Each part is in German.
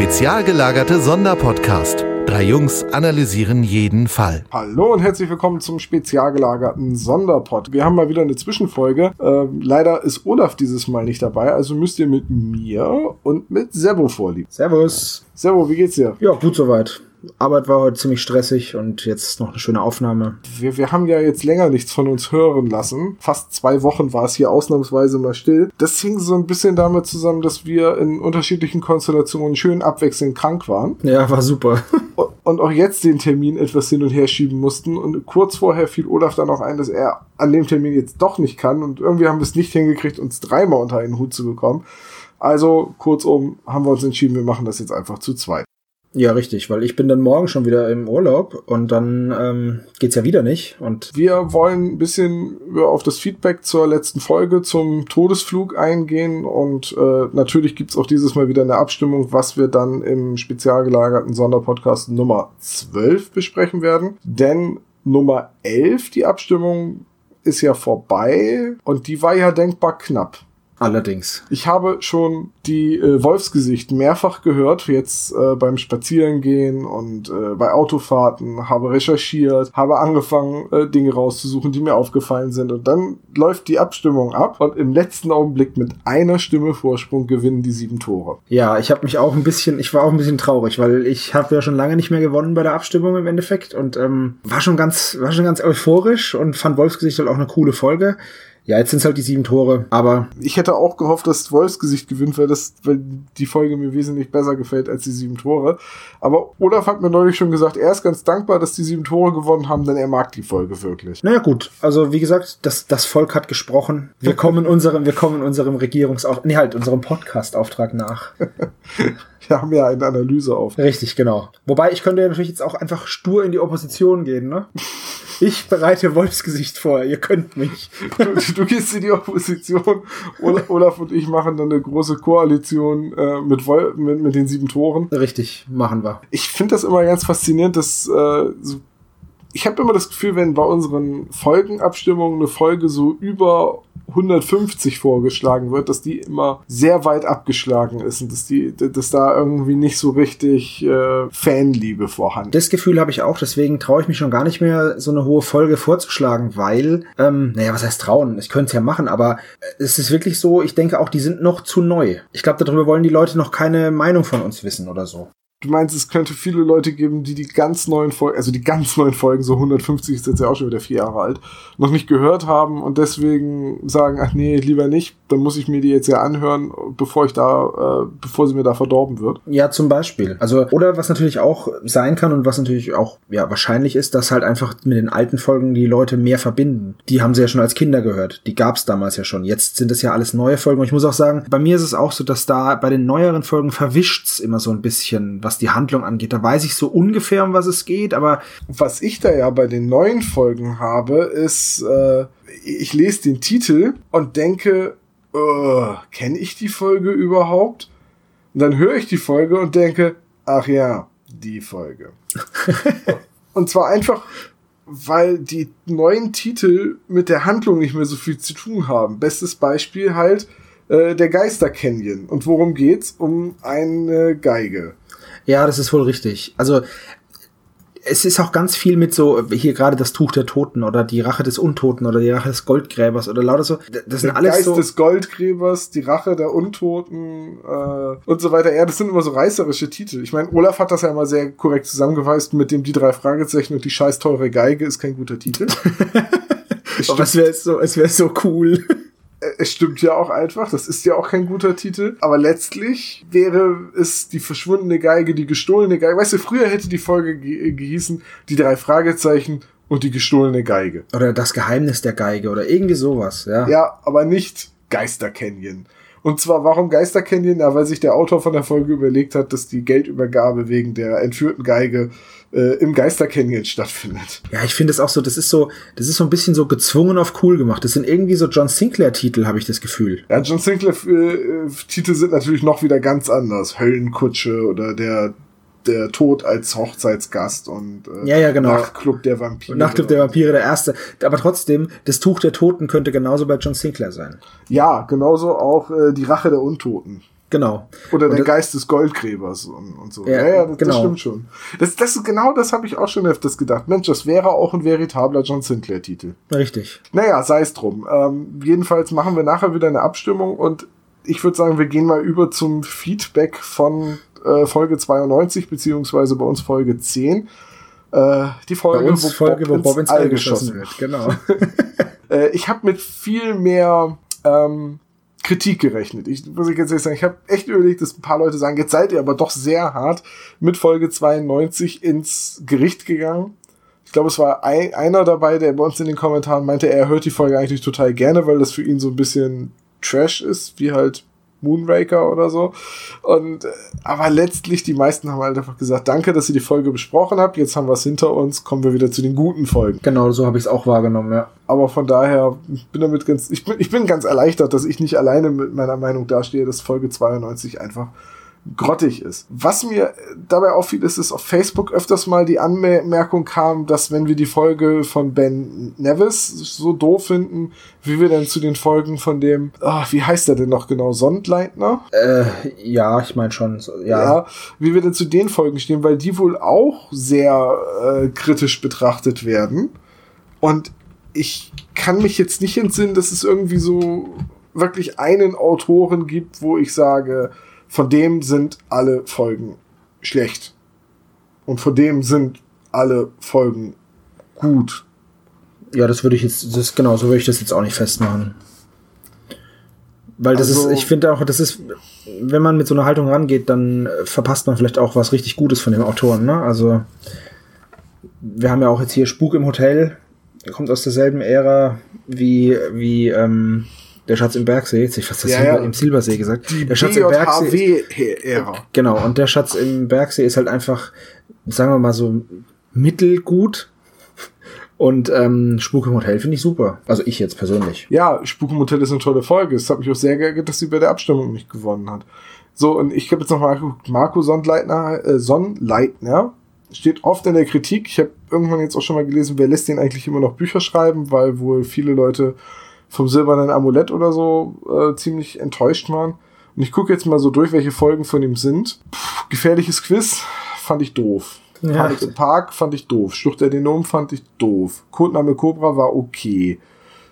Spezial gelagerte Sonderpodcast. Drei Jungs analysieren jeden Fall. Hallo und herzlich willkommen zum spezial gelagerten Sonderpod. Wir haben mal wieder eine Zwischenfolge. Äh, leider ist Olaf dieses Mal nicht dabei, also müsst ihr mit mir und mit Sebo vorlieben. Servus. Sebo, wie geht's dir? Ja, gut soweit. Arbeit war heute ziemlich stressig und jetzt noch eine schöne Aufnahme. Wir, wir haben ja jetzt länger nichts von uns hören lassen. Fast zwei Wochen war es hier ausnahmsweise mal still. Das hing so ein bisschen damit zusammen, dass wir in unterschiedlichen Konstellationen schön abwechselnd krank waren. Ja, war super. Und auch jetzt den Termin etwas hin und her schieben mussten. Und kurz vorher fiel Olaf dann auch ein, dass er an dem Termin jetzt doch nicht kann. Und irgendwie haben wir es nicht hingekriegt, uns dreimal unter einen Hut zu bekommen. Also, kurzum, haben wir uns entschieden, wir machen das jetzt einfach zu zweit. Ja, richtig, weil ich bin dann morgen schon wieder im Urlaub und dann ähm, geht's ja wieder nicht. Und wir wollen ein bisschen auf das Feedback zur letzten Folge zum Todesflug eingehen und äh, natürlich gibt's auch dieses Mal wieder eine Abstimmung, was wir dann im spezial gelagerten Sonderpodcast Nummer 12 besprechen werden. Denn Nummer 11, die Abstimmung, ist ja vorbei und die war ja denkbar knapp. Allerdings. Ich habe schon die äh, Wolfsgesicht mehrfach gehört, jetzt äh, beim Spazierengehen und äh, bei Autofahrten, habe recherchiert, habe angefangen, äh, Dinge rauszusuchen, die mir aufgefallen sind. Und dann läuft die Abstimmung ab und im letzten Augenblick mit einer Stimme Vorsprung gewinnen die sieben Tore. Ja, ich habe mich auch ein bisschen, ich war auch ein bisschen traurig, weil ich habe ja schon lange nicht mehr gewonnen bei der Abstimmung im Endeffekt und ähm, war schon ganz, war schon ganz euphorisch und fand Wolfsgesicht halt auch eine coole Folge. Ja, jetzt sind es halt die sieben Tore, aber. Ich hätte auch gehofft, dass Wolfsgesicht gewinnt, weil das, weil die Folge mir wesentlich besser gefällt als die sieben Tore. Aber Olaf hat mir neulich schon gesagt, er ist ganz dankbar, dass die sieben Tore gewonnen haben, denn er mag die Folge wirklich. Naja, gut. Also, wie gesagt, das, das Volk hat gesprochen. Wir kommen unserem, wir kommen unserem Regierungsauftrag, nee, halt, unserem Podcast-Auftrag nach. Wir haben ja eine Analyse auf. Richtig, genau. Wobei, ich könnte ja natürlich jetzt auch einfach stur in die Opposition gehen, ne? Ich bereite Wolfsgesicht vor, ihr könnt mich. Du, du gehst in die Opposition, Olaf und ich machen dann eine große Koalition äh, mit, Wol mit, mit den sieben Toren. Richtig, machen wir. Ich finde das immer ganz faszinierend, dass äh, so ich habe immer das Gefühl, wenn bei unseren Folgenabstimmungen eine Folge so über 150 vorgeschlagen wird, dass die immer sehr weit abgeschlagen ist und dass die, dass da irgendwie nicht so richtig äh, Fanliebe vorhanden. Das Gefühl habe ich auch, deswegen traue ich mich schon gar nicht mehr, so eine hohe Folge vorzuschlagen, weil, ähm, naja, was heißt trauen? Ich könnte es ja machen, aber es ist wirklich so, ich denke auch, die sind noch zu neu. Ich glaube, darüber wollen die Leute noch keine Meinung von uns wissen oder so. Du meinst, es könnte viele Leute geben, die die ganz neuen Folgen, also die ganz neuen Folgen, so 150 ist jetzt ja auch schon wieder vier Jahre alt, noch nicht gehört haben und deswegen sagen, ach nee, lieber nicht, dann muss ich mir die jetzt ja anhören, bevor ich da, äh, bevor sie mir da verdorben wird. Ja, zum Beispiel. Also, oder was natürlich auch sein kann und was natürlich auch, ja, wahrscheinlich ist, dass halt einfach mit den alten Folgen die Leute mehr verbinden. Die haben sie ja schon als Kinder gehört. Die gab's damals ja schon. Jetzt sind es ja alles neue Folgen und ich muss auch sagen, bei mir ist es auch so, dass da bei den neueren Folgen verwischt's immer so ein bisschen, was die Handlung angeht. Da weiß ich so ungefähr, um was es geht, aber. Was ich da ja bei den neuen Folgen habe, ist, äh, ich lese den Titel und denke, uh, kenne ich die Folge überhaupt? Und dann höre ich die Folge und denke, ach ja, die Folge. und zwar einfach, weil die neuen Titel mit der Handlung nicht mehr so viel zu tun haben. Bestes Beispiel halt äh, der Geister Canyon. Und worum geht's? Um eine Geige. Ja, das ist wohl richtig. Also es ist auch ganz viel mit so, hier gerade das Tuch der Toten oder die Rache des Untoten oder die Rache des Goldgräbers oder lauter so. Das sind der alles Geist so. des Goldgräbers, die Rache der Untoten äh, und so weiter. Ja, das sind immer so reißerische Titel. Ich meine, Olaf hat das ja immer sehr korrekt zusammengefasst mit dem die drei Fragezeichen und die scheiß teure Geige ist kein guter Titel. Aber es wäre so, es wäre so cool. Es stimmt ja auch einfach, das ist ja auch kein guter Titel, aber letztlich wäre es die verschwundene Geige, die gestohlene Geige. Weißt du, früher hätte die Folge ge gehießen, die drei Fragezeichen und die gestohlene Geige. Oder das Geheimnis der Geige oder irgendwie sowas, ja. Ja, aber nicht Geister Canyon. Und zwar, warum Geister Canyon? Ja, weil sich der Autor von der Folge überlegt hat, dass die Geldübergabe wegen der entführten Geige äh, im Geister Canyon stattfindet. Ja, ich finde es auch so, das ist so, das ist so ein bisschen so gezwungen auf cool gemacht. Das sind irgendwie so John Sinclair-Titel, habe ich das Gefühl. Ja, John Sinclair-Titel sind natürlich noch wieder ganz anders. Höllenkutsche oder der der Tod als Hochzeitsgast und äh, ja, ja, genau. Nachtclub der Vampire. Nachtclub der Vampire, der erste. Aber trotzdem, das Tuch der Toten könnte genauso bei John Sinclair sein. Ja, genauso auch äh, die Rache der Untoten. Genau. Oder Und der Geist des Goldgräbers und, und so. Ja, Ja, ja, das, genau. das stimmt schon. Das, das, genau das habe ich auch schon öfters gedacht. Mensch, das wäre auch ein veritabler John Sinclair-Titel. Richtig. Naja, sei es drum. Ähm, jedenfalls machen wir nachher wieder eine Abstimmung und ich würde sagen, wir gehen mal über zum Feedback von äh, Folge 92, beziehungsweise bei uns Folge 10. Äh, die Bei Folge, uns Folge, wo Bob ins All geschossen wird. Genau. äh, ich habe mit viel mehr ähm, Kritik gerechnet. Ich muss ich jetzt ehrlich sagen, ich habe echt überlegt, dass ein paar Leute sagen, jetzt seid ihr aber doch sehr hart mit Folge 92 ins Gericht gegangen. Ich glaube, es war ein, einer dabei, der bei uns in den Kommentaren meinte, er hört die Folge eigentlich total gerne, weil das für ihn so ein bisschen Trash ist, wie halt Moonraker oder so. Und äh, aber letztlich die meisten haben halt einfach gesagt, danke, dass ihr die Folge besprochen habt. Jetzt haben wir es hinter uns, kommen wir wieder zu den guten Folgen. genau, so habe ich es auch wahrgenommen, ja. Aber von daher, bin damit ganz, ich bin, ich bin ganz erleichtert, dass ich nicht alleine mit meiner Meinung dastehe, dass Folge 92 einfach grottig ist. Was mir dabei auffiel, ist, dass auf Facebook öfters mal die Anmerkung kam, dass wenn wir die Folge von Ben Nevis so doof finden, wie wir denn zu den Folgen von dem, ah, wie heißt er denn noch genau, Sondleitner? Äh, ja, ich meine schon. Ja. ja, wie wir denn zu den Folgen stehen, weil die wohl auch sehr äh, kritisch betrachtet werden. Und ich kann mich jetzt nicht entsinnen, dass es irgendwie so wirklich einen Autoren gibt, wo ich sage, von dem sind alle Folgen schlecht. Und von dem sind alle Folgen gut. Ja, das würde ich jetzt, das genau, so würde ich das jetzt auch nicht festmachen. Weil das Also- ist, ich finde auch, das ist, wenn man mit so einer Haltung rangeht, dann verpasst man vielleicht auch was richtig Gutes von dem Autoren, ne? Also, wir haben ja auch jetzt hier Spuk im Hotel, kommt aus derselben Ära wie, wie, ähm, der Schatz im Bergsee, jetzt ich fast das Ja, Silber, ja. im Silbersee gesagt. Die der Schatz im Bergsee. BJHW-Ära. Genau, und der Schatz im Bergsee ist halt einfach, sagen wir mal so, mittelgut. Und ähm, Spuk im Hotel finde ich super. Also ich jetzt persönlich. Ja, Spuk im Hotel ist eine tolle Folge. Es hat mich auch sehr geärgert, dass sie bei der Abstimmung nicht gewonnen hat. So, und ich habe jetzt noch mal geguckt, Marco Sonnleitner, äh, Sonnleitner steht oft in der Kritik. Ich habe irgendwann jetzt auch schon mal gelesen, wer lässt den eigentlich immer noch Bücher schreiben, weil wohl viele Leute vom Silbernen Amulett oder so äh, ziemlich enttäuscht waren. Und ich gucke jetzt mal so durch, welche Folgen von ihm sind. Puh, gefährliches Quiz fand ich doof. Ja. Panik im Park fand ich doof. Schlucht der Denom fand ich doof. Codename Cobra war okay.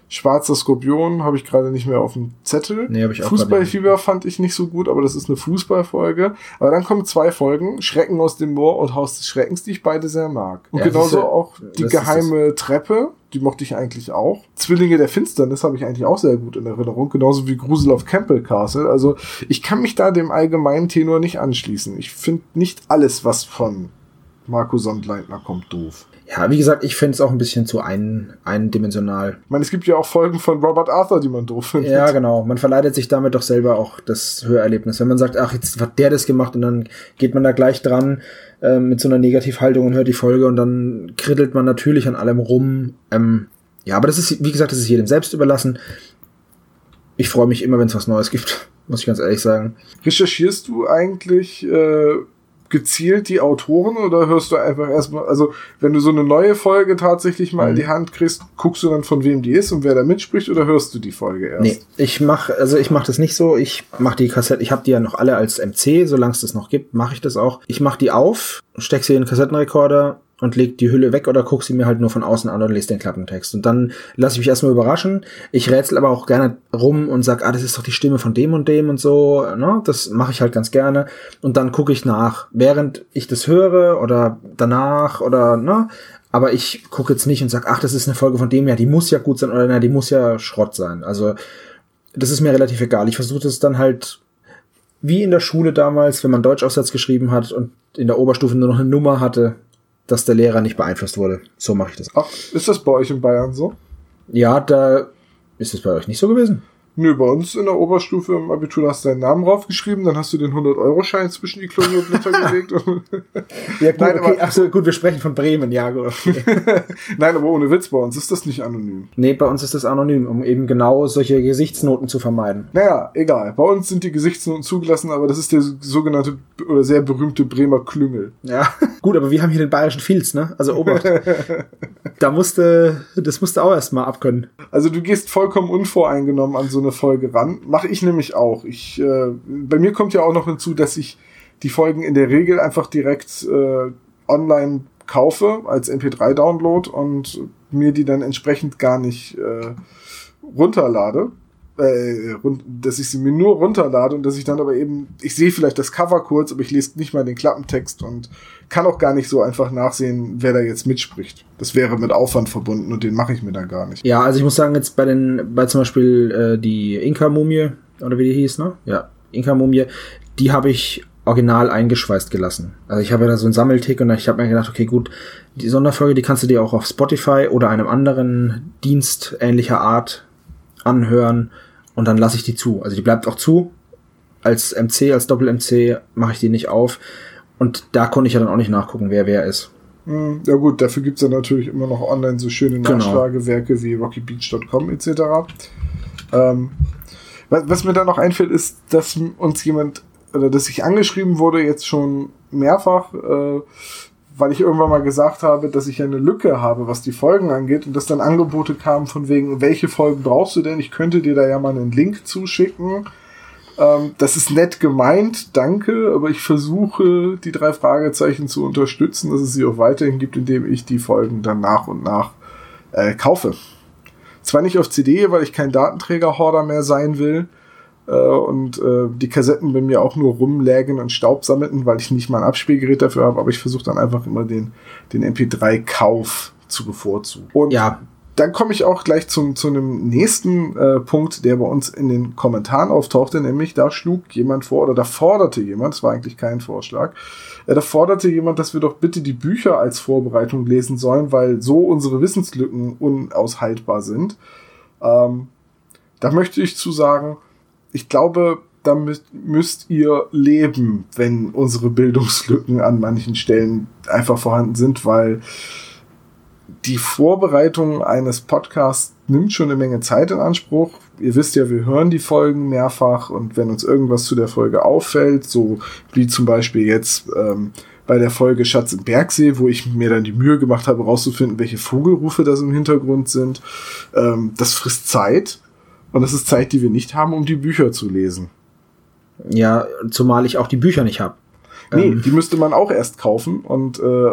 Schwarzer Skorpion habe ich gerade nicht mehr auf dem Zettel. Nee, hab ich auch Fußballfieber fand ich nicht so gut, aber das ist eine Fußballfolge. Aber dann kommen zwei Folgen, Schrecken aus dem Moor und Haus des Schreckens, die ich beide sehr mag. Und Ja, genauso siehste, auch die ist geheime Treppe, die mochte ich eigentlich auch. Zwillinge der Finsternis habe ich eigentlich auch sehr gut in Erinnerung, genauso wie Grusel auf Campbell Castle. Also ich kann mich da dem allgemeinen Tenor nicht anschließen. Ich finde nicht alles, was von Marco Sondleitner kommt, doof. Ja, wie gesagt, ich fände es auch ein bisschen zu ein, eindimensional. Ich meine, es gibt ja auch Folgen von Robert Arthur, die man doof findet. Ja, genau. Man verleidet sich damit doch selber auch das Hörerlebnis. Wenn man sagt, ach, jetzt hat der das gemacht und dann geht man da gleich dran äh, mit so einer Negativhaltung und hört die Folge und dann krittelt man natürlich an allem rum. Ähm, ja, aber das ist, wie gesagt, das ist jedem selbst überlassen. Ich freue mich immer, wenn es was Neues gibt, muss ich ganz ehrlich sagen. Recherchierst du eigentlich äh, gezielt die Autoren oder hörst du einfach erstmal, also wenn du so eine neue Folge tatsächlich mal in Mhm. die Hand kriegst, guckst du dann von wem die ist und wer da mitspricht oder hörst du die Folge erst? Nee, ich mach, also ich mache das nicht so. Ich mache die Kassette, ich habe die ja noch alle als MC, solange es das noch gibt, mache ich das auch. Ich mache die auf, steck sie in den Kassettenrekorder und leg die Hülle weg oder guck sie mir halt nur von außen an und lese den Klappentext. Und dann lasse ich mich erstmal überraschen. Ich rätsel aber auch gerne rum und sag, ah, das ist doch die Stimme von dem und dem und so. Ne? Das mache ich halt ganz gerne. Und dann gucke ich nach, während ich das höre oder danach oder ne. Aber ich gucke jetzt nicht und sag, ach, das ist eine Folge von dem, ja, die muss ja gut sein oder na, die muss ja Schrott sein. Also das ist mir relativ egal. Ich versuche das dann halt wie in der Schule damals, wenn man Deutschaufsatz geschrieben hat und in der Oberstufe nur noch eine Nummer hatte, dass der Lehrer nicht beeinflusst wurde. So mache ich das. Ach, ist das bei euch in Bayern so? Ja, da ist es bei euch nicht so gewesen. Nö, bei uns in der Oberstufe im Abitur hast du deinen Namen draufgeschrieben, dann hast du den 100-Euro-Schein zwischen die Klonblätter gelegt. Ja, gut, Nein, okay. aber- so, gut, wir sprechen von Bremen, ja. Gut, okay. Nein, aber ohne Witz, bei uns ist das nicht anonym. nee, bei uns ist das anonym, um eben genau solche Gesichtsnoten zu vermeiden. Naja, egal. Bei uns sind die Gesichtsnoten zugelassen, aber das ist der sogenannte oder sehr berühmte Bremer Klüngel. Ja, gut, aber wir haben hier den bayerischen Filz, ne? Also Obacht. da musste, das musste auch erstmal abkönnen. Also du gehst vollkommen unvoreingenommen an so eine Folge ran. Mache ich nämlich auch. Ich, äh, bei mir kommt ja auch noch hinzu, dass ich die Folgen in der Regel einfach direkt äh, online kaufe als MP3-Download und mir die dann entsprechend gar nicht äh, runterlade äh, dass ich sie mir nur runterlade und dass ich dann aber eben, ich sehe vielleicht das Cover kurz, aber ich lese nicht mal den Klappentext und kann auch gar nicht so einfach nachsehen, wer da jetzt mitspricht. Das wäre mit Aufwand verbunden und den mache ich mir dann gar nicht. Ja, also ich muss sagen, jetzt bei den, bei zum Beispiel äh, die Inka-Mumie, oder wie die hieß, ne? Ja, Inka-Mumie, die habe ich original eingeschweißt gelassen. Also ich habe da so einen Sammeltick und ich habe mir gedacht, okay, gut, die Sonderfolge, die kannst du dir auch auf Spotify oder einem anderen Dienst ähnlicher Art anhören und dann lasse ich die zu. Also die bleibt auch zu. Als MC, als Doppel-MC mache ich die nicht auf. Und da konnte ich ja dann auch nicht nachgucken, wer wer ist. Hm, ja gut, dafür gibt es ja natürlich immer noch online so schöne genau. Nachschlagewerke wie rockybeach.com etc. Ähm, was, was mir da noch einfällt, ist, dass uns jemand, oder dass ich angeschrieben wurde, jetzt schon mehrfach, äh, weil ich irgendwann mal gesagt habe, dass ich eine Lücke habe, was die Folgen angeht und dass dann Angebote kamen von wegen, welche Folgen brauchst du denn? Ich könnte dir da ja mal einen Link zuschicken. Ähm, das ist nett gemeint, danke, aber ich versuche, die drei Fragezeichen zu unterstützen, dass es sie auch weiterhin gibt, indem ich die Folgen dann nach und nach äh, kaufe. Zwar nicht auf CD, weil ich kein Datenträger-Horder mehr sein will, äh, und äh, die Kassetten bei mir auch nur rumlägen und Staub sammelten, weil ich nicht mal ein Abspielgerät dafür habe, aber ich versuche dann einfach immer den, den MP3-Kauf zu bevorzugen. Und ja. dann komme ich auch gleich zum, zu einem nächsten äh, Punkt, der bei uns in den Kommentaren auftauchte, nämlich da schlug jemand vor, oder da forderte jemand, das war eigentlich kein Vorschlag, äh, da forderte jemand, dass wir doch bitte die Bücher als Vorbereitung lesen sollen, weil so unsere Wissenslücken unaushaltbar sind. Ähm, da möchte ich zu sagen, ich glaube, damit müsst ihr leben, wenn unsere Bildungslücken an manchen Stellen einfach vorhanden sind, weil die Vorbereitung eines Podcasts nimmt schon eine Menge Zeit in Anspruch. Ihr wisst ja, wir hören die Folgen mehrfach und wenn uns irgendwas zu der Folge auffällt, so wie zum Beispiel jetzt ähm, bei der Folge Schatz im Bergsee, wo ich mir dann die Mühe gemacht habe, rauszufinden, welche Vogelrufe das im Hintergrund sind, ähm, das frisst Zeit und das ist Zeit, die wir nicht haben, um die Bücher zu lesen. Ja, zumal ich auch die Bücher nicht habe. Nee, ähm. die müsste man auch erst kaufen. Und äh,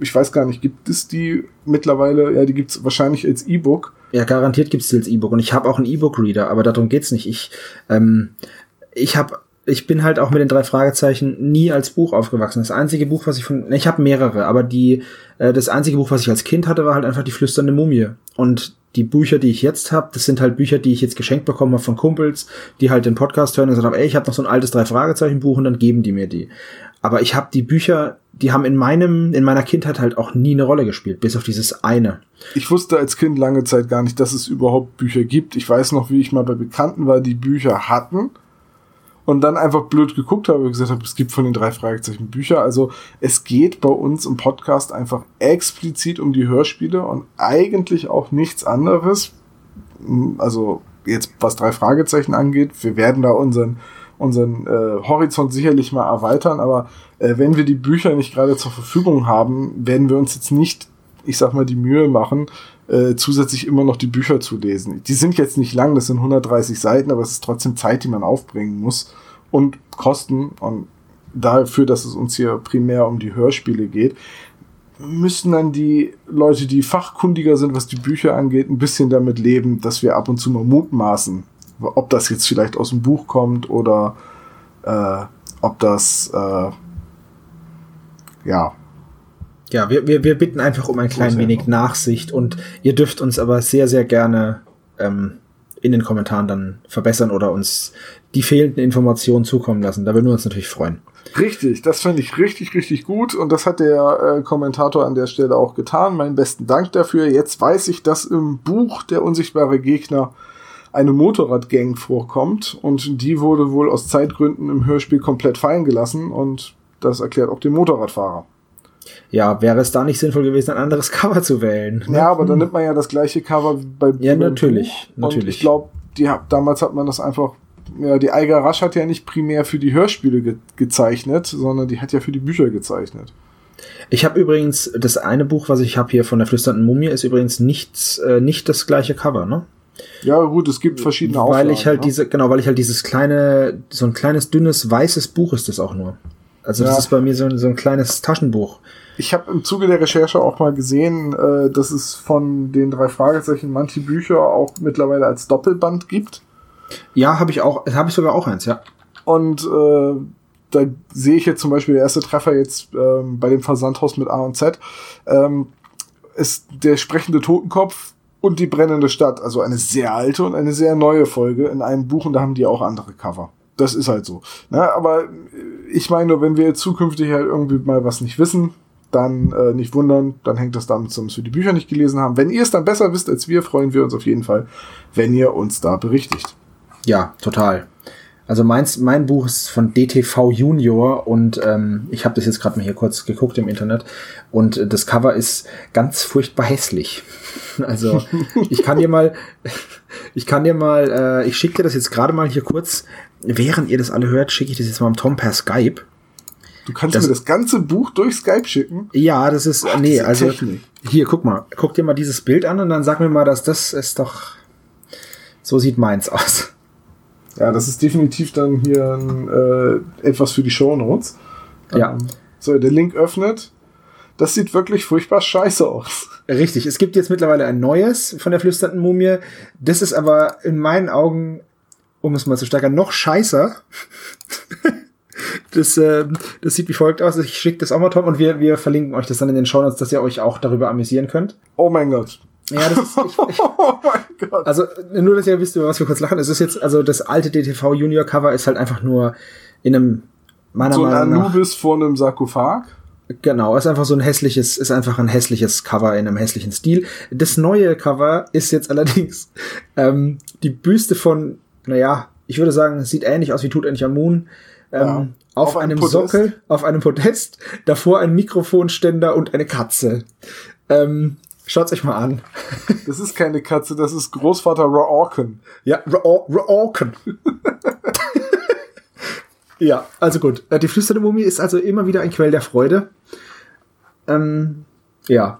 ich weiß gar nicht, gibt es die mittlerweile? Ja, die gibt es wahrscheinlich als E-Book. Ja, garantiert gibt es die als E-Book. Und ich habe auch einen E-Book-Reader, aber darum geht's nicht. Ich, ähm, ich habe ich bin halt auch mit den drei Fragezeichen nie als Buch aufgewachsen. Das einzige Buch, was ich von, ich habe mehrere, aber die, äh, das einzige Buch, was ich als Kind hatte, war halt einfach die flüsternde Mumie. Und die Bücher, die ich jetzt habe, das sind halt Bücher, die ich jetzt geschenkt bekommen habe von Kumpels, die halt den Podcast hören und sagen, ey, ich habe noch so ein altes drei Fragezeichen Buch und dann geben die mir die. Aber ich habe die Bücher, die haben in meinem in meiner Kindheit halt auch nie eine Rolle gespielt, bis auf dieses eine. Ich wusste als Kind lange Zeit gar nicht, dass es überhaupt Bücher gibt. Ich weiß noch, wie ich mal bei Bekannten war, die Bücher hatten und dann einfach blöd geguckt habe und gesagt habe, es gibt von den drei Fragezeichen Bücher. Also es geht bei uns im Podcast einfach explizit um die Hörspiele und eigentlich auch nichts anderes. Also jetzt was drei Fragezeichen angeht, wir werden da unseren unseren äh, Horizont sicherlich mal erweitern, aber äh, wenn wir die Bücher nicht gerade zur Verfügung haben, werden wir uns jetzt nicht, ich sag mal, die Mühe machen, äh, zusätzlich immer noch die Bücher zu lesen. Die sind jetzt nicht lang, das sind 130 Seiten, aber es ist trotzdem Zeit, die man aufbringen muss und Kosten. Und dafür, dass es uns hier primär um die Hörspiele geht, müssen dann die Leute, die fachkundiger sind, was die Bücher angeht, ein bisschen damit leben, dass wir ab und zu mal mutmaßen, ob das jetzt vielleicht aus dem Buch kommt oder äh, ob das äh, ja ja, wir, wir, wir bitten einfach um ein klein wenig Nachsicht und ihr dürft uns aber sehr, sehr gerne ähm, in den Kommentaren dann verbessern oder uns die fehlenden Informationen zukommen lassen. Da würden wir uns natürlich freuen. Richtig, das fand ich richtig, richtig gut und das hat der äh, Kommentator an der Stelle auch getan. Meinen besten Dank dafür. Jetzt weiß ich, dass im Buch Der unsichtbare Gegner eine Motorradgang vorkommt und die wurde wohl aus Zeitgründen im Hörspiel komplett fallen gelassen und das erklärt auch den Motorradfahrer. Ja, wäre es da nicht sinnvoll gewesen, ein anderes Cover zu wählen? Ne? Ja, aber dann nimmt man ja das gleiche Cover bei Ja, natürlich. Buch. natürlich. Und ich glaube, damals hat man das einfach. Ja, die Eiger Rasch hat ja nicht primär für die Hörspiele ge gezeichnet, sondern die hat ja für die Bücher gezeichnet. Ich habe übrigens das eine Buch, was ich habe hier von der flüsternden Mumie, ist übrigens nichts, äh, nicht das gleiche Cover, ne? Ja, gut, es gibt verschiedene weil Auflagen. ich halt ne? diese, genau, weil ich halt dieses kleine, so ein kleines, dünnes, weißes Buch ist das auch nur. Also das Ja. ist bei mir so ein, so ein kleines Taschenbuch. Ich habe im Zuge der Recherche auch mal gesehen, äh, dass es von den drei Fragezeichen manche Bücher auch mittlerweile als Doppelband gibt. Ja, habe ich auch, habe ich sogar auch eins, ja. Und äh, da sehe ich jetzt zum Beispiel der erste Treffer jetzt ähm, bei dem Versandhaus mit A und Z. Ähm, ist der sprechende Totenkopf und die brennende Stadt. Also eine sehr alte und eine sehr neue Folge in einem Buch und da haben die auch andere Cover. Das ist halt so. Ne? Aber äh, ich meine, wenn wir zukünftig halt irgendwie mal was nicht wissen, dann äh, nicht wundern, dann hängt das damit zusammen, dass wir die Bücher nicht gelesen haben. Wenn ihr es dann besser wisst als wir, freuen wir uns auf jeden Fall, wenn ihr uns da berichtigt. Ja, total. Also meins, mein Buch ist von DTV Junior und ähm, ich habe das jetzt gerade mal hier kurz geguckt im Internet und äh, das Cover ist ganz furchtbar hässlich. Also ich kann dir mal, ich kann dir mal, äh, ich schicke dir das jetzt gerade mal hier kurz, während ihr das alle hört, schicke ich das jetzt mal am Tom per Skype. Du kannst Das- mir das ganze Buch durch Skype schicken. Ja, das ist, nee, diese also Technik. hier, guck mal, guck dir mal dieses Bild an und dann sag mir mal, dass das ist doch, so sieht meins aus. Ja, das ist definitiv dann hier ein, äh, etwas für die Shownotes. Ja. Ähm, so, der Link öffnet. Das sieht wirklich furchtbar scheiße aus. Richtig, es gibt jetzt mittlerweile ein neues von der flüsternden Mumie. Das ist aber in meinen Augen, um es mal zu steigern, noch scheißer. das, äh, das sieht wie folgt aus. Ich schicke das auch mal Tom und wir, wir verlinken euch das dann in den Shownotes, dass ihr euch auch darüber amüsieren könnt. Oh mein Gott. Ja, das ist, ich, ich, oh mein Gott. also nur, dass ihr wisst, über was wir kurz lachen. Es ist jetzt, also das alte DTV Junior Cover ist halt einfach nur in einem, meiner So ein Meinung nach, Anubis vor einem Sarkophag. Genau, ist einfach so ein hässliches, ist einfach ein hässliches Cover in einem hässlichen Stil. Das neue Cover ist jetzt allerdings ähm, die Büste von, naja, ich würde sagen, es sieht ähnlich aus wie Tutanchamun. Ähm, Ja, auf, auf einem einem Podest. Sockel, auf einem Podest, davor ein Mikrofonständer und eine Katze. Ähm, schaut's euch mal an. Das ist keine Katze, das ist Großvater Raorken. Ja, Ra- Raorken. ja, also gut. Äh, Die flüsternde Mumie ist also immer wieder ein Quell der Freude. Ähm, ja.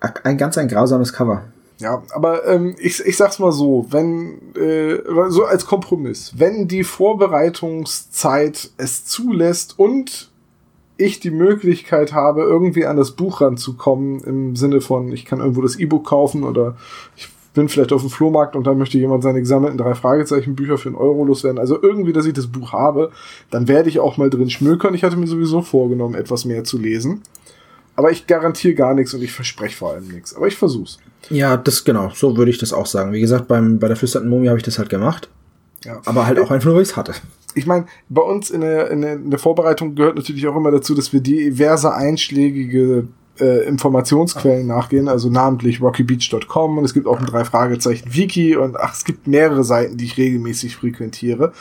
Ein ganz ein grausames Cover. Ja, aber ähm, ich, ich sag's mal so, wenn, äh, so als Kompromiss, wenn die Vorbereitungszeit es zulässt und ich die Möglichkeit habe, irgendwie an das Buch ranzukommen, im Sinne von, ich kann irgendwo das E-Book kaufen oder ich bin vielleicht auf dem Flohmarkt und da möchte jemand seine gesammelten drei Fragezeichen Bücher für einen Euro loswerden. Also irgendwie, dass ich das Buch habe, dann werde ich auch mal drin schmökern. Ich hatte mir sowieso vorgenommen, etwas mehr zu lesen. Aber ich garantiere gar nichts und ich verspreche vor allem nichts. Aber ich versuch's. Ja, das genau, so würde ich das auch sagen. Wie gesagt, beim, bei der flüsternden Mumie habe ich das halt gemacht. Ja. Aber halt auch einfach nur, weil ich's hatte. ich meine, bei uns in der, in, der, in der Vorbereitung gehört natürlich auch immer dazu, dass wir diverse einschlägige äh, Informationsquellen nachgehen, also namentlich rockybeach.com und es gibt auch ein drei Fragezeichen Wiki und ach, es gibt mehrere Seiten, die ich regelmäßig frequentiere.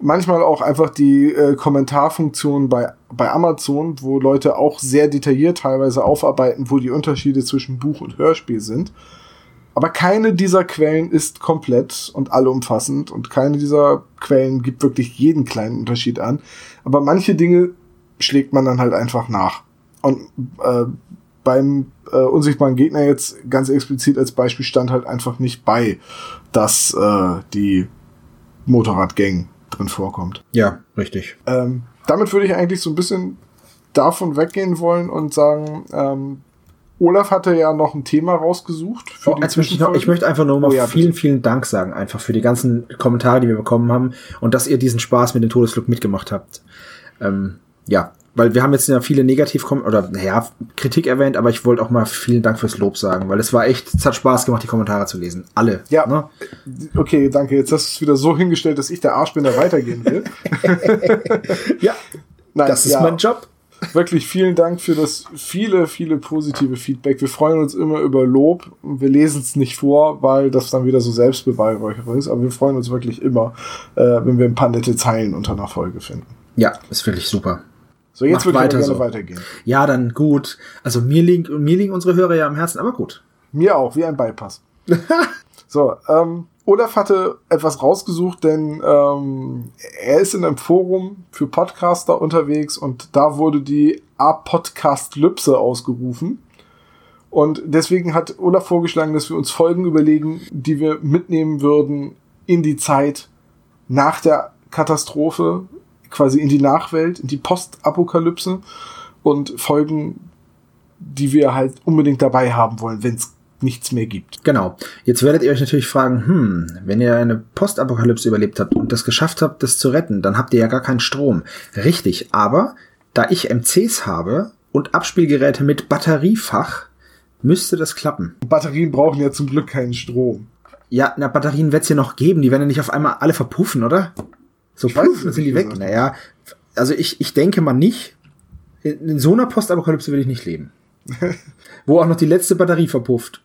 Manchmal auch einfach die äh, Kommentarfunktion bei, bei Amazon, wo Leute auch sehr detailliert teilweise aufarbeiten, wo die Unterschiede zwischen Buch und Hörspiel sind. Aber keine dieser Quellen ist komplett und allumfassend und keine dieser Quellen gibt wirklich jeden kleinen Unterschied an. Aber manche Dinge schlägt man dann halt einfach nach. Und äh, beim äh, unsichtbaren Gegner jetzt ganz explizit als Beispiel stand halt einfach nicht bei, dass äh, die Motorradgang drin vorkommt. Ja, richtig. Ähm, damit würde ich eigentlich so ein bisschen davon weggehen wollen und sagen, ähm, Olaf hatte ja noch ein Thema rausgesucht. Für Oh, jetzt möchte ich, noch, ich möchte einfach nur mal Oh ja, vielen, bitte. vielen Dank sagen, einfach für die ganzen Kommentare, die wir bekommen haben und dass ihr diesen Spaß mit dem Todesflug mitgemacht habt. Ähm, ja, weil wir haben jetzt ja viele negativ oder naja, Kritik erwähnt, aber ich wollte auch mal vielen Dank fürs Lob sagen, weil es war echt, es hat Spaß gemacht, die Kommentare zu lesen. Alle. Ja. Ne? Okay, danke. Jetzt hast du es wieder so hingestellt, dass ich der Arsch bin, der weitergehen will. Ja, Nein, das ist ja, mein Job. Wirklich vielen Dank für das viele, viele positive Feedback. Wir freuen uns immer über Lob. Wir lesen es nicht vor, weil das dann wieder so Selbstbeweihräucherung ist. Aber wir freuen uns wirklich immer, äh, wenn wir ein paar nette Zeilen unter einer Folge finden. Ja, ist wirklich super. So, jetzt würde ich weiter gerne so. weitergehen. Ja, dann gut. Also mir liegen, mir liegen unsere Hörer ja am Herzen, aber gut. Mir auch, wie ein Bypass. so, ähm, Olaf hatte etwas rausgesucht, denn ähm, er ist in einem Forum für Podcaster unterwegs und da wurde die A-Podcast-Lypse ausgerufen. Und deswegen hat Olaf vorgeschlagen, dass wir uns Folgen überlegen, die wir mitnehmen würden in die Zeit nach der Katastrophe, quasi in die Nachwelt, in die Postapokalypse und Folgen, die wir halt unbedingt dabei haben wollen, wenn es nichts mehr gibt. Genau. Jetzt werdet ihr euch natürlich fragen, hm, wenn ihr eine Postapokalypse überlebt habt und das geschafft habt, das zu retten, dann habt ihr ja gar keinen Strom. Richtig, aber da ich MCs habe und Abspielgeräte mit Batteriefach, müsste das klappen. Batterien brauchen ja zum Glück keinen Strom. Ja, na, Batterien wird's ja noch geben, die werden ja nicht auf einmal alle verpuffen, oder? So es dann sind die weg. wie Naja, also ich, ich denke mal nicht. In, in so einer Postapokalypse will ich nicht leben. Wo auch noch die letzte Batterie verpufft.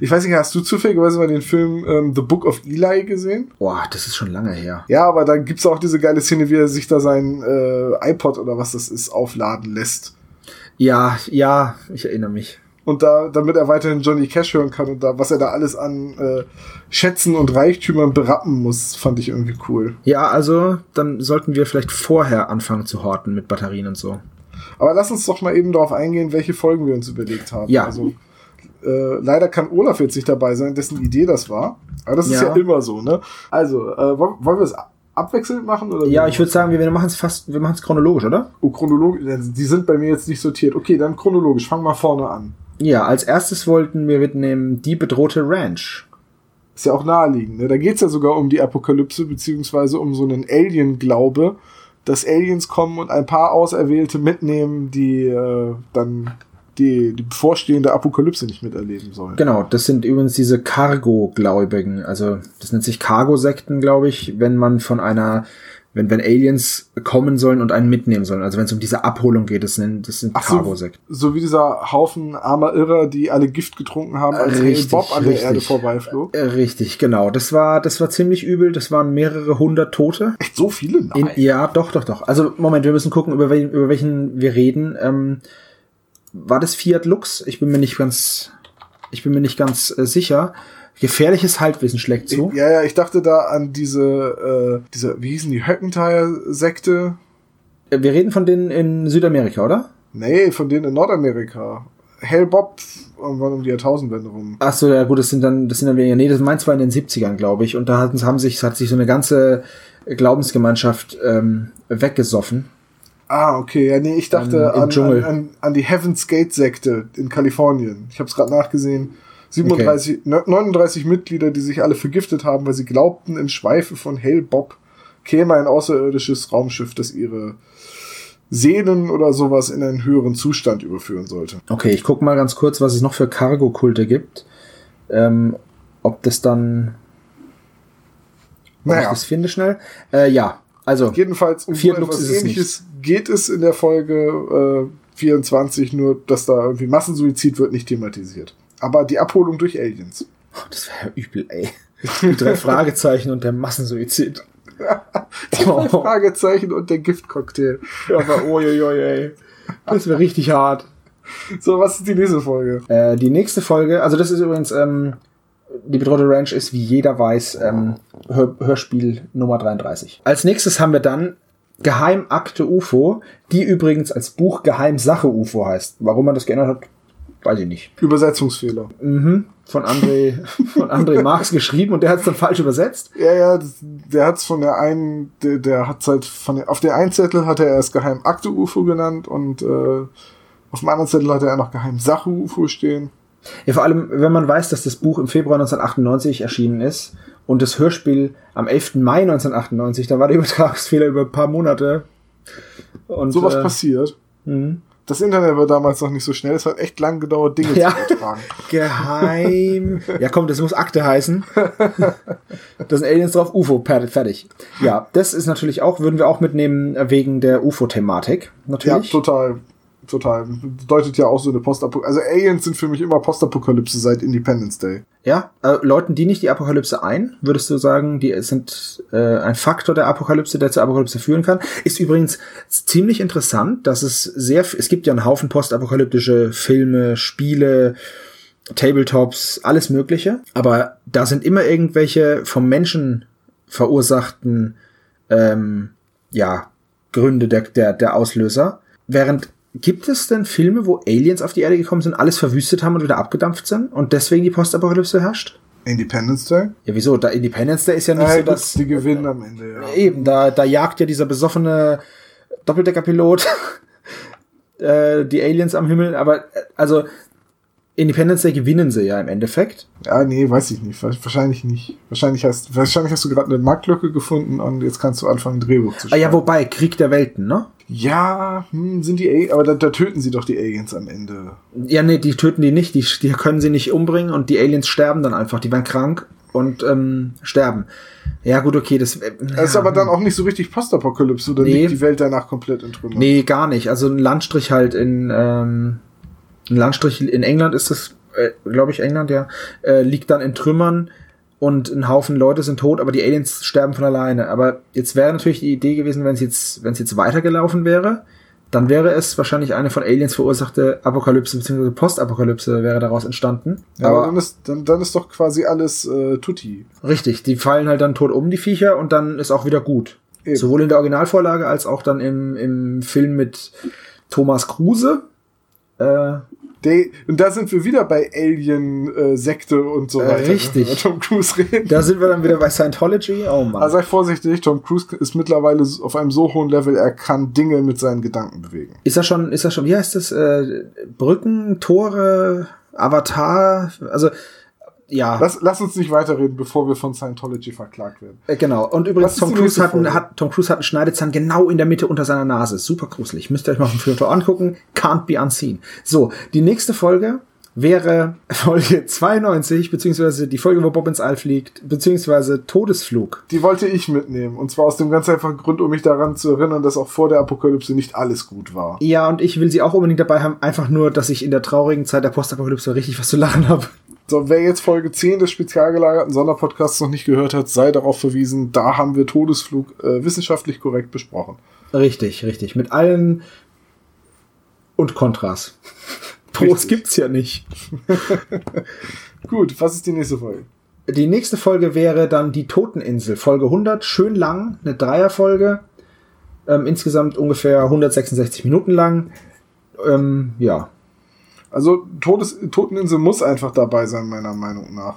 Ich weiß nicht, hast du zufälligerweise mal den Film ähm, The Book of Eli gesehen? Boah, das ist schon lange her. Ja, aber da gibt's auch diese geile Szene, wie er sich da sein äh, iPod oder was das ist, aufladen lässt. Ja, ja, ich erinnere mich. Und da, damit er weiterhin Johnny Cash hören kann und da, was er da alles an äh, Schätzen und Reichtümern berappen muss, fand ich irgendwie cool. Ja, also dann sollten wir vielleicht vorher anfangen zu horten mit Batterien und so. Aber lass uns doch mal eben darauf eingehen, welche Folgen wir uns überlegt haben. Ja. Also, äh, leider kann Olaf jetzt nicht dabei sein, dessen Idee das war. Aber das ist Ja. ja immer so, ne? Also, äh, wollen, wollen wir es abwechselnd machen? Oder Ja, ich würde sagen, wir, wir machen es fast, wir machen es chronologisch, oder? Oh, chronologisch, die sind bei mir jetzt nicht sortiert. Okay, dann chronologisch. Fang mal vorne an. Ja, als erstes wollten wir mitnehmen die bedrohte Ranch. Ist ja auch naheliegend. Ne? Da geht's ja sogar um die Apokalypse, beziehungsweise um so einen Alien-Glaube, dass Aliens kommen und ein paar Auserwählte mitnehmen, die äh, dann die, die bevorstehende Apokalypse nicht miterleben sollen. Genau, das sind übrigens diese Cargo-Gläubigen. Also das nennt sich Cargo-Sekten, glaube ich, wenn man von einer, wenn, wenn Aliens kommen sollen und einen mitnehmen sollen. Also wenn es um diese Abholung geht, das sind, das sind Ach so, so wie dieser Haufen armer Irrer, die alle Gift getrunken haben, als Richtig, Bob an der richtig. Erde vorbeiflog. Äh, Richtig, genau. Das war, das war ziemlich übel. Das waren mehrere hundert Tote. Echt so viele? In, Nein. ja, doch, doch, doch. Also, Moment, wir müssen gucken, über, wel, über welchen wir reden. Ähm, war das Fiat Lux? Ich bin mir nicht ganz, ich bin mir nicht ganz äh, sicher. Gefährliches Halbwissen schlägt zu. Ja, ja, ich dachte da an diese, äh, diese, wie hießen die, Höckentire-Sekte? Äh, Wir reden von denen in Südamerika, oder? Nee, von denen in Nordamerika. Hale Bob irgendwann um die Jahrtausendwende rum. Ach so, ja gut, das sind dann, das sind dann weniger. Nee, das meins war in den 70ern, glaube ich. Und da hatten, haben sich, hat sich so eine ganze Glaubensgemeinschaft ähm, weggesoffen. Ah, okay. Ja, nee, ich dachte Ähm, an, an, an, an die Heaven's Gate Sekte in Kalifornien. Ich habe es gerade nachgesehen. 37, ne- 39 Mitglieder, die sich alle vergiftet haben, weil sie glaubten, im Schweife von Hale Bob käme ein außerirdisches Raumschiff, das ihre Seelen oder sowas in einen höheren Zustand überführen sollte. Okay, ich guck mal ganz kurz, was es noch für Cargo-Kulte gibt. Ähm, ob das dann. Ob ich Naja, das finde schnell. Äh, ja, also. jedenfalls um so etwas ist es ähnliches geht es in der Folge äh, 24, nur dass da irgendwie Massensuizid wird nicht thematisiert. Aber die Abholung durch Aliens. Das wäre ja übel, ey. Die drei Fragezeichen und der Massensuizid. Die drei Oh. Fragezeichen und der Giftcocktail. Aber oi, ey. Das wäre richtig hart. So, was ist die nächste Folge? Äh, die nächste Folge, also das ist übrigens, ähm, die bedrohte Ranch ist, wie jeder weiß, ähm, Hör Hörspiel Nummer 33. Als nächstes haben wir dann Geheimakte UFO, die übrigens als Buch Geheimsache UFO heißt. Warum man das geändert hat, weiß ich nicht. Übersetzungsfehler. Mhm. Von André, von André Marx geschrieben und der hat es dann falsch übersetzt. Ja, ja, der hat's von der einen, der, der hat's halt von der, auf der einen Zettel hat er erst Geheim Akte UFO genannt und äh, auf dem anderen Zettel hatte er noch Geheim Sache UFO stehen. Ja, vor allem, wenn man weiß, dass das Buch im Februar 1998 erschienen ist und das Hörspiel am 11. Mai 1998, da war der Übertragungsfehler über ein paar Monate. Und, Sowas äh, passiert. mhm. Das Internet war damals noch nicht so schnell. Es hat echt lang gedauert, Dinge Ja. zu übertragen. Geheim. ja, komm, das muss Akte heißen. Da sind Aliens drauf, UFO, fertig. Ja, das ist natürlich auch, würden wir auch mitnehmen wegen der UFO-Thematik. Ja, Natürlich. total. Total. Bedeutet ja auch so eine Postapokalypse. Also Aliens sind für mich immer Postapokalypse seit Independence Day. Ja, äh, läuten die nicht die Apokalypse ein? Würdest du sagen, die sind äh, ein Faktor der Apokalypse, der zur Apokalypse führen kann? Ist übrigens ziemlich interessant, dass es sehr, es gibt ja einen Haufen postapokalyptische Filme, Spiele, Tabletops, alles Mögliche. Aber da sind immer irgendwelche vom Menschen verursachten, ähm, ja, Gründe der, der, der Auslöser. Während Gibt es denn Filme, wo Aliens auf die Erde gekommen sind, alles verwüstet haben und wieder abgedampft sind und deswegen die Postapokalypse herrscht? Independence Day? Ja, wieso? Da Independence Day ist ja nicht Ja, so, gut, dass. die gewinnen am Ende, ja. Eben, da, da jagt ja dieser besoffene Doppeldeckerpilot äh, die Aliens am Himmel, aber äh, also Independence Day gewinnen sie ja im Endeffekt. Ja, nee, weiß ich nicht. Wahrscheinlich nicht. Wahrscheinlich hast, wahrscheinlich hast du gerade eine Marktlücke gefunden und jetzt kannst du anfangen, ein Drehbuch zu Ah schreiben. ja, wobei, Krieg der Welten, ne? Ja, hm, sind die A aber da, da töten sie doch die Aliens am Ende. Ja, nee, die töten die nicht, die, die können sie nicht umbringen und die Aliens sterben dann einfach, die werden krank und ähm, sterben. Ja, gut, okay, das. Äh, Das ist ja, aber dann auch nicht so richtig Postapokalypse, oder Nee. liegt die Welt danach komplett in Trümmern? Nee, gar nicht. Also ein Landstrich halt in ähm, ein Landstrich in England ist das, äh, glaube ich, England, ja, äh, liegt dann in Trümmern und ein Haufen Leute sind tot, aber die Aliens sterben von alleine. Aber jetzt wäre natürlich die Idee gewesen, wenn es jetzt, wenn es jetzt weitergelaufen wäre, dann wäre es wahrscheinlich eine von Aliens verursachte Apokalypse bzw. Postapokalypse wäre daraus entstanden. Ja, aber aber dann ist, dann, dann ist doch quasi alles äh, Tutti. richtig, die fallen halt dann tot um, die Viecher, und dann ist auch wieder gut. Eben. Sowohl in der Originalvorlage als auch dann im, im Film mit Thomas Kruse. Äh, Die, und da sind wir wieder bei Alien-Sekte und so Äh, weiter. richtig. Wenn wir Tom Cruise reden. Da sind wir dann wieder bei Scientology. Oh Mann. Also sei vorsichtig, Tom Cruise ist mittlerweile auf einem so hohen Level, er kann Dinge mit seinen Gedanken bewegen. ist er schon, ist er schon, wie heißt das? Äh, Brücken, Tore, Avatar? Also, ja. Lass, lass uns nicht weiterreden, bevor wir von Scientology verklagt werden. Äh, Genau. Und übrigens, Tom Cruise, hat, hat, Tom Cruise hat einen Schneidezahn genau in der Mitte unter seiner Nase. Super gruselig. Müsst ihr euch mal vom Foto angucken. Can't be unseen. So, die nächste Folge wäre Folge 92, beziehungsweise die Folge, wo Bob ins All fliegt, beziehungsweise Todesflug. Die wollte ich mitnehmen. Und zwar aus dem ganz einfachen Grund, um mich daran zu erinnern, dass auch vor der Apokalypse nicht alles gut war. Ja, und ich will sie auch unbedingt dabei haben, einfach nur, dass ich in der traurigen Zeit der Postapokalypse richtig was zu lachen habe. So, wer jetzt Folge 10 des spezial gelagerten Sonderpodcasts noch nicht gehört hat, sei darauf verwiesen, da haben wir Todesflug äh, wissenschaftlich korrekt besprochen. Richtig, richtig. Mit allen und Kontras. Pros Richtig. gibt's ja nicht. Gut, was ist die nächste Folge? Die nächste Folge wäre dann die Toteninsel, Folge 100, schön lang, eine Dreierfolge, ähm, insgesamt ungefähr 166 Minuten lang. Ähm, ja, Also Todes Toteninsel muss einfach dabei sein, meiner Meinung nach.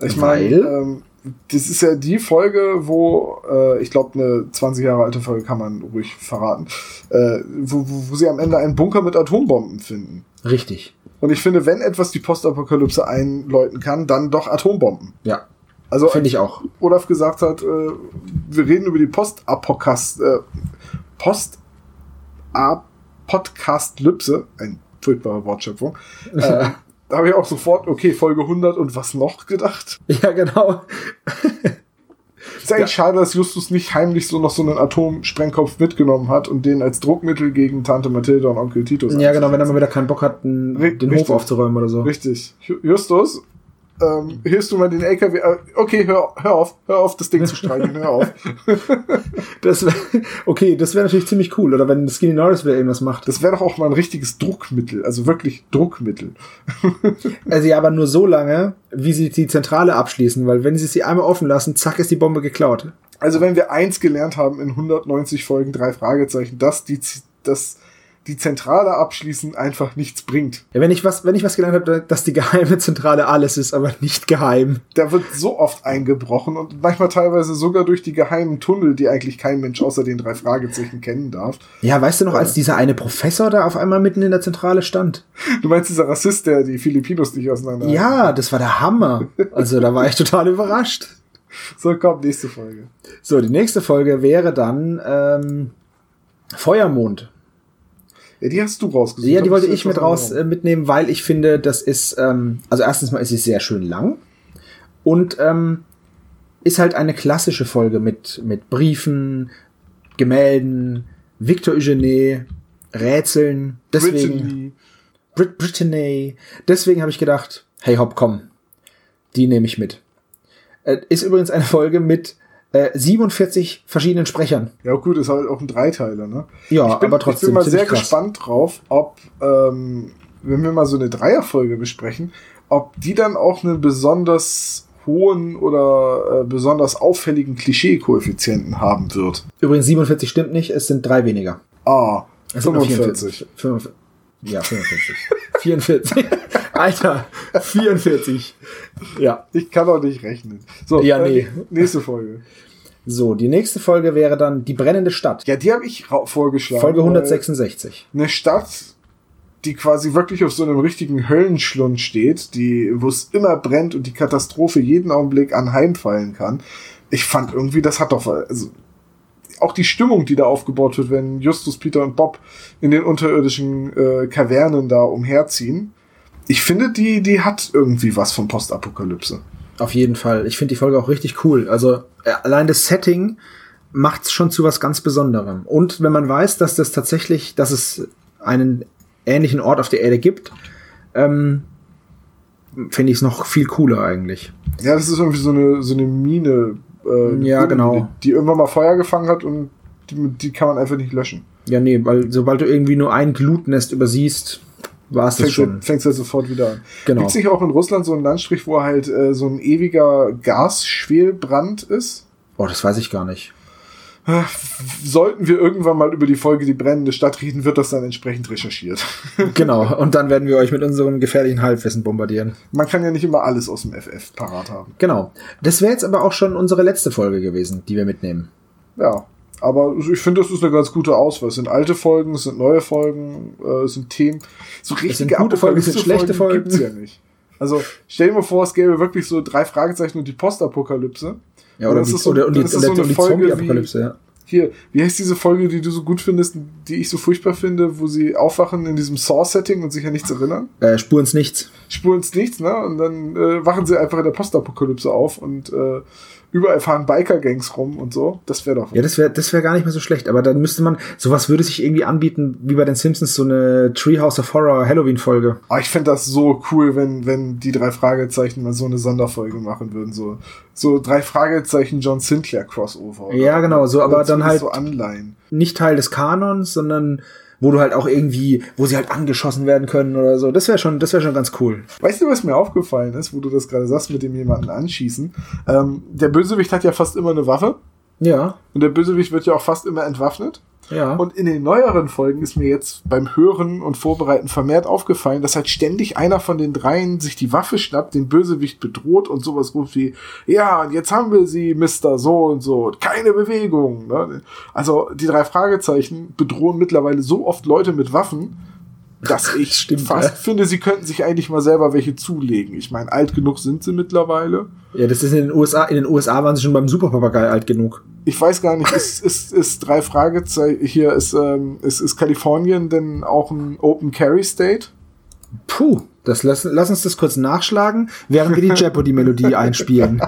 Ich meine, ähm, das ist ja die Folge, wo, äh, ich glaube, eine 20 Jahre alte Folge kann man ruhig verraten, äh, wo, wo, wo sie am Ende einen Bunker mit Atombomben finden. richtig. Und ich finde, wenn etwas die Postapokalypse einläuten kann, dann doch Atombomben. Ja, Also finde ich auch. Olaf gesagt hat, äh, wir reden über die Postapokas, äh, Post Podcastlypse, ein furchtbare Wortschöpfung. Äh, da habe ich auch sofort, okay, Folge 100 und was noch gedacht. Ja, genau. Ist eigentlich schade, dass Justus nicht heimlich so noch so einen Atomsprengkopf mitgenommen hat und den als Druckmittel gegen Tante Mathilda und Onkel Titus Ja, genau, wenn er mal wieder keinen Bock hat, den, Ri- den richtig. Hof aufzuräumen oder so. Richtig. Ju- Justus, ähm, hilfst du mal den LKW? Äh, okay, hör, hör auf, hör auf, das Ding zu streichen, hör auf. Das wär, okay, das wäre natürlich ziemlich cool. Oder wenn Skinny Norris wieder irgendwas macht. Das wäre doch auch mal ein richtiges Druckmittel, also wirklich Druckmittel. Also ja, aber nur so lange, wie sie die Zentrale abschließen, weil wenn sie sie einmal offen lassen, zack, ist die Bombe geklaut. Also wenn wir eins gelernt haben in 190 Folgen, drei Fragezeichen, dass die, dass die Zentrale abschließen einfach nichts bringt. Ja, wenn ich was, wenn ich was gelernt habe, dass die geheime Zentrale alles ist, aber nicht geheim. Da wird so oft eingebrochen und manchmal teilweise sogar durch die geheimen Tunnel, die eigentlich kein Mensch außer den drei Fragezeichen kennen darf. Ja, weißt du noch, als dieser eine Professor da auf einmal mitten in der Zentrale stand? Du meinst dieser Rassist, der die Filipinos nicht auseinander. Ja, das war der Hammer. Also da war ich total überrascht. So, komm, nächste Folge. So, die nächste Folge wäre dann ähm, Feuermond. Ja, die hast du rausgesucht. Ja, die wollte ich mit raus äh, mitnehmen, weil ich finde, das ist, ähm, also erstens mal ist sie sehr schön lang und ähm, ist halt eine klassische Folge mit, mit Briefen, Gemälden, Victor Eugenie, Rätseln. Deswegen, Brittany. Brit Brittany. Deswegen habe ich gedacht, hey hopp, komm, die nehme ich mit. Äh, ist übrigens eine Folge mit äh, 47 verschiedenen Sprechern. Ja, gut, ist halt auch ein Dreiteiler, ne? Ja, ich bin, aber trotzdem Ich bin mal sehr krass. gespannt drauf, ob, ähm, wenn wir mal so eine Dreierfolge besprechen, ob die dann auch einen besonders hohen oder äh, besonders auffälligen Klischee-Koeffizienten haben wird. Übrigens 47 stimmt nicht, es sind drei weniger. Ah, Es sind noch 45. 45. Ja, 45. 44. Alter, 44. Ja. Ich kann auch nicht rechnen. So, Ja, äh, nee. nächste Folge. So, die nächste Folge wäre dann Die brennende Stadt. Ja, die habe ich vorgeschlagen. Folge weil 166. Eine Stadt, die quasi wirklich auf so einem richtigen Höllenschlund steht, die, wo es immer brennt und die Katastrophe jeden Augenblick anheimfallen kann. Ich fand irgendwie, das hat doch, also, auch die Stimmung, die da aufgebaut wird, wenn Justus, Peter und Bob in den unterirdischen äh, Kavernen da umherziehen. Ich finde, die, die hat irgendwie was von Postapokalypse. Auf jeden Fall. Ich finde die Folge auch richtig cool. Also äh, allein das Setting macht's schon zu was ganz Besonderem. Und wenn man weiß, dass das tatsächlich, dass es einen ähnlichen Ort auf der Erde gibt, ähm, finde ich es noch viel cooler eigentlich. Ja, das ist irgendwie so eine, so eine Mine. Äh, Ja, die- genau. Die irgendwann mal Feuer gefangen hat und die, die kann man einfach nicht löschen. Ja, nee, weil sobald du irgendwie nur ein Glutnest übersiehst, war es das Fängt schon. fängst ja sofort wieder an. Genau. Gibt's nicht auch in Russland so einen Landstrich, wo halt äh, so ein ewiger Gasschwelbrand ist? Oh, das weiß ich gar nicht. Sollten wir irgendwann mal über die Folge Die brennende Stadt reden, wird das dann entsprechend recherchiert. genau. Und dann werden wir euch mit unserem gefährlichen Halbwissen bombardieren. Man kann ja nicht immer alles aus dem FF parat haben. Genau. Das wäre jetzt aber auch schon unsere letzte Folge gewesen, die wir mitnehmen. Ja. Aber ich finde, das ist eine ganz gute Auswahl. Es sind alte Folgen, es sind neue Folgen, äh, es sind Themen. So richtige sind gute Folgen, es sind schlechte Folgen. gibt's ja nicht. Also stell dir mal vor, es gäbe wirklich so drei Fragezeichen und die Postapokalypse. Ja, Und oder, das die, ist so- oder und die, so und eine Folge Zombie-Apokalypse, ja. Hier, wie heißt diese Folge, die du so gut findest, die ich so furchtbar finde, wo sie aufwachen in diesem Saw-Setting und sich an nichts erinnern? Äh, Spurens nichts. Spuren's nichts, ne? Und dann äh, wachen sie einfach in der Postapokalypse auf und äh, überall fahren Biker-Gangs rum und so. Das wäre doch. Ja, das wäre das wär gar nicht mehr so schlecht, aber dann müsste man, sowas würde sich irgendwie anbieten, wie bei den Simpsons, so eine Treehouse of Horror Halloween-Folge. Aber ich fände das so cool, wenn, wenn die drei Fragezeichen mal so eine Sonderfolge machen würden. So, so drei Fragezeichen John Sinclair Crossover. oder? Ja, genau, so, aber Oder dann halt- So anleihen. Nicht Teil des Kanons, sondern wo du halt auch irgendwie, wo sie halt angeschossen werden können oder so. Das wäre schon, das wäre schon ganz cool. Weißt du, was mir aufgefallen ist, wo du das gerade sagst, mit dem jemanden anschießen? Ähm, der Bösewicht hat ja fast immer eine Waffe. Ja, Und der Bösewicht wird ja auch fast immer entwaffnet. Ja. Und in den neueren Folgen ist mir jetzt beim Hören und Vorbereiten vermehrt aufgefallen, dass halt ständig einer von den dreien sich die Waffe schnappt, den Bösewicht bedroht und sowas ruft wie, ja, und jetzt haben wir sie, Mister so und so, keine Bewegung. Ne? Also die drei Fragezeichen bedrohen mittlerweile so oft Leute mit Waffen, dass ich Stimmt, fast ja. finde, sie könnten sich eigentlich mal selber welche zulegen. Ich meine, alt genug sind sie mittlerweile. ja, das ist in den USA, in den USA waren sie schon beim Superpapagei alt genug. Ich weiß gar nicht, ist, ist, ist drei Fragezeichen, hier ist, ähm, ist, ist Kalifornien denn auch ein Open Carry State? Puh, das lass, lass uns das kurz nachschlagen, während wir die Jeopardy-Melodie einspielen.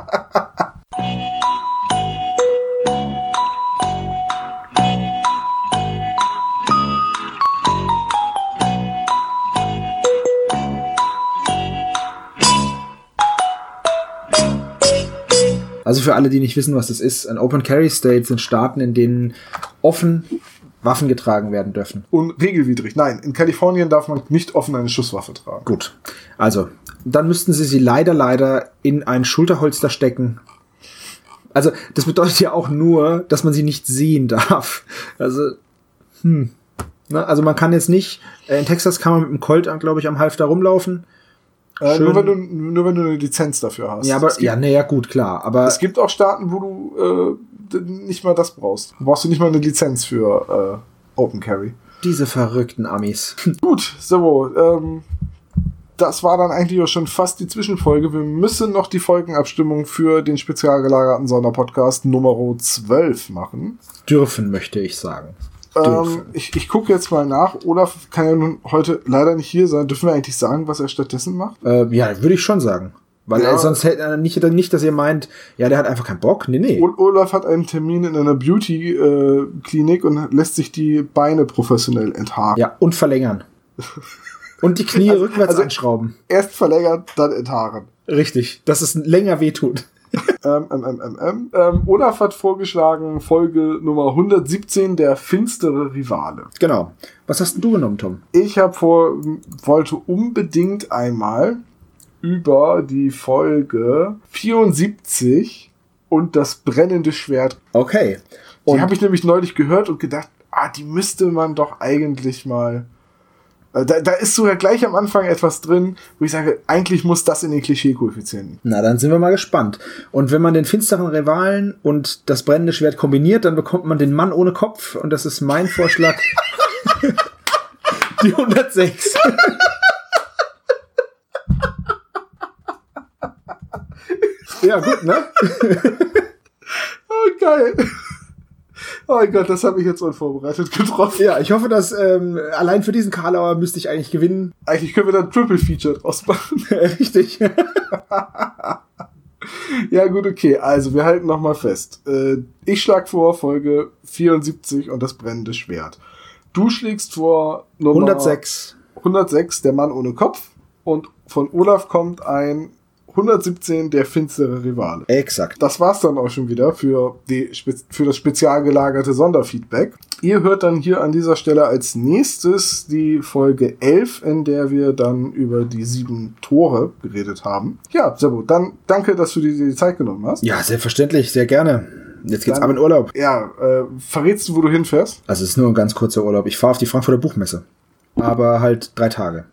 Also für alle, die nicht wissen, was das ist, ein Open Carry State sind Staaten, in denen offen Waffen getragen werden dürfen. Und regelwidrig. Nein, in Kalifornien darf man nicht offen eine Schusswaffe tragen. Gut. Also, dann müssten sie sie leider, leider in ein Schulterholster stecken. Also, das bedeutet ja auch nur, dass man sie nicht sehen darf. Also, hm. Na, also man kann jetzt nicht, äh, in Texas kann man mit einem Colt, glaube ich, am Halfter rumlaufen. Äh, nur, wenn du, nur wenn du eine Lizenz dafür hast. Ja, aber, gibt, ja, nee, ja, gut, klar. Aber, es gibt auch Staaten, wo du äh, nicht mal das brauchst. Brauchst du nicht mal eine Lizenz für äh, Open Carry. diese verrückten Amis. Gut, so, ähm, das war dann eigentlich auch schon fast die Zwischenfolge. Wir müssen noch die Folgenabstimmung für den spezial gelagerten Sonderpodcast Nummer 12 machen. Dürfen, möchte ich sagen. Ähm, ich ich gucke jetzt mal nach. Olaf kann ja nun heute leider nicht hier sein. Dürfen wir eigentlich sagen, was er stattdessen macht? Äh, ja, würde ich schon sagen. Weil Ja. er sonst hätte er nicht, nicht, dass ihr meint, ja, der hat einfach keinen Bock. Nee, nee. Ol- Olaf hat einen Termin in einer Beauty-Klinik und lässt sich die Beine professionell enthaaren. Ja, und verlängern. Und die Knie rückwärts also- anschrauben. Erst verlängert, dann enthaaren. Richtig, dass es länger wehtut. Ähm, ähm, ähm, ähm, ähm. Ähm, Olaf hat vorgeschlagen, Folge Nummer 117, der finstere Rivale. Genau. Was hast denn du genommen, Tom? Ich habe vor, wollte unbedingt einmal über die Folge 74 und das brennende Schwert. Okay. Die Und habe ich nämlich neulich gehört und gedacht, ah, die müsste man doch eigentlich mal. Äh, Da, da ist sogar gleich am Anfang etwas drin, wo ich sage, eigentlich muss das in den Klischee-Koeffizienten. na, dann sind wir mal gespannt. Und wenn man den finsteren Rivalen und das brennende Schwert kombiniert, dann bekommt man den Mann ohne Kopf. Und das ist mein Vorschlag. Die 106. ja, gut, ne? Oh, geil. Oh mein Gott, das habe ich jetzt unvorbereitet getroffen. Ja, ich hoffe, dass ähm, allein für diesen Karlauer müsste ich eigentlich gewinnen. Eigentlich können wir dann Triple Feature draus machen. Richtig. Ja, gut, okay. Also, wir halten nochmal fest. Äh, ich schlag vor Folge 74 und das brennende Schwert. Du schlägst vor Nummer 106. 106, der Mann ohne Kopf. Und von Olaf kommt ein 117, der finstere Rivale. Exakt. Das war's dann auch schon wieder für, die, für das spezial gelagerte Sonderfeedback. Ihr hört dann hier an dieser Stelle als nächstes die Folge 11, in der wir dann über die sieben Tore geredet haben. Ja, sehr gut. Dann danke, dass du dir die Zeit genommen hast. Ja, selbstverständlich, sehr gerne. Jetzt geht's Dann- ab in Urlaub. Ja, äh, verrätst du, wo du hinfährst? Also es ist nur ein ganz kurzer Urlaub. Ich fahre auf die Frankfurter Buchmesse. Aber halt drei Tage.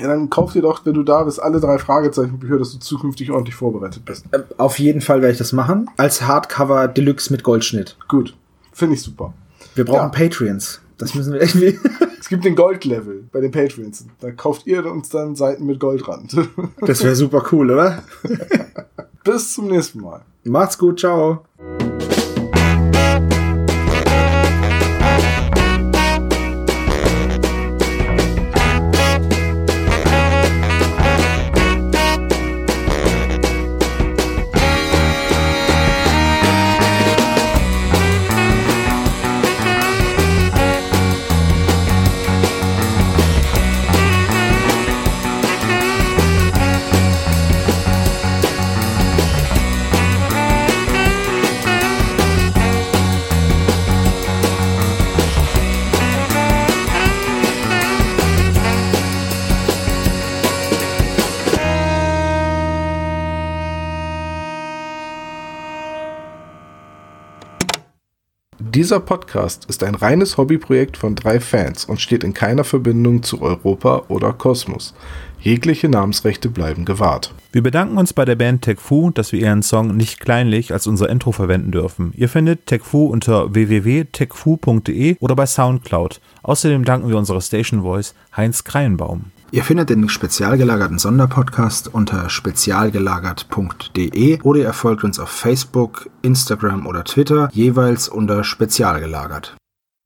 Ja, dann kauf dir doch, wenn du da bist, alle drei Fragezeichenbücher, dass du zukünftig ordentlich vorbereitet bist. Ähm, Auf jeden Fall werde ich das machen. Als Hardcover Deluxe mit Goldschnitt. Gut. Finde ich super. Wir brauchen Ja. Patreons. Das müssen wir irgendwie. Es gibt den Gold-Level bei den Patreons. Da kauft ihr uns dann Seiten mit Goldrand. Das wäre super cool, oder? Bis zum nächsten Mal. Macht's gut, ciao. Dieser Podcast ist ein reines Hobbyprojekt von drei Fans und steht in keiner Verbindung zu Europa oder Kosmos. Jegliche Namensrechte bleiben gewahrt. Wir bedanken uns bei der Band Tech Fu, dass wir ihren Song nicht kleinlich als unser Intro verwenden dürfen. Ihr findet Tech Fu unter www.techfu.de oder bei Soundcloud. Außerdem danken wir unserer Station Voice Heinz Kreienbaum. Ihr findet den spezial gelagerten Sonderpodcast unter spezialgelagert.de oder ihr folgt uns auf Facebook, Instagram oder Twitter, jeweils unter spezial gelagert.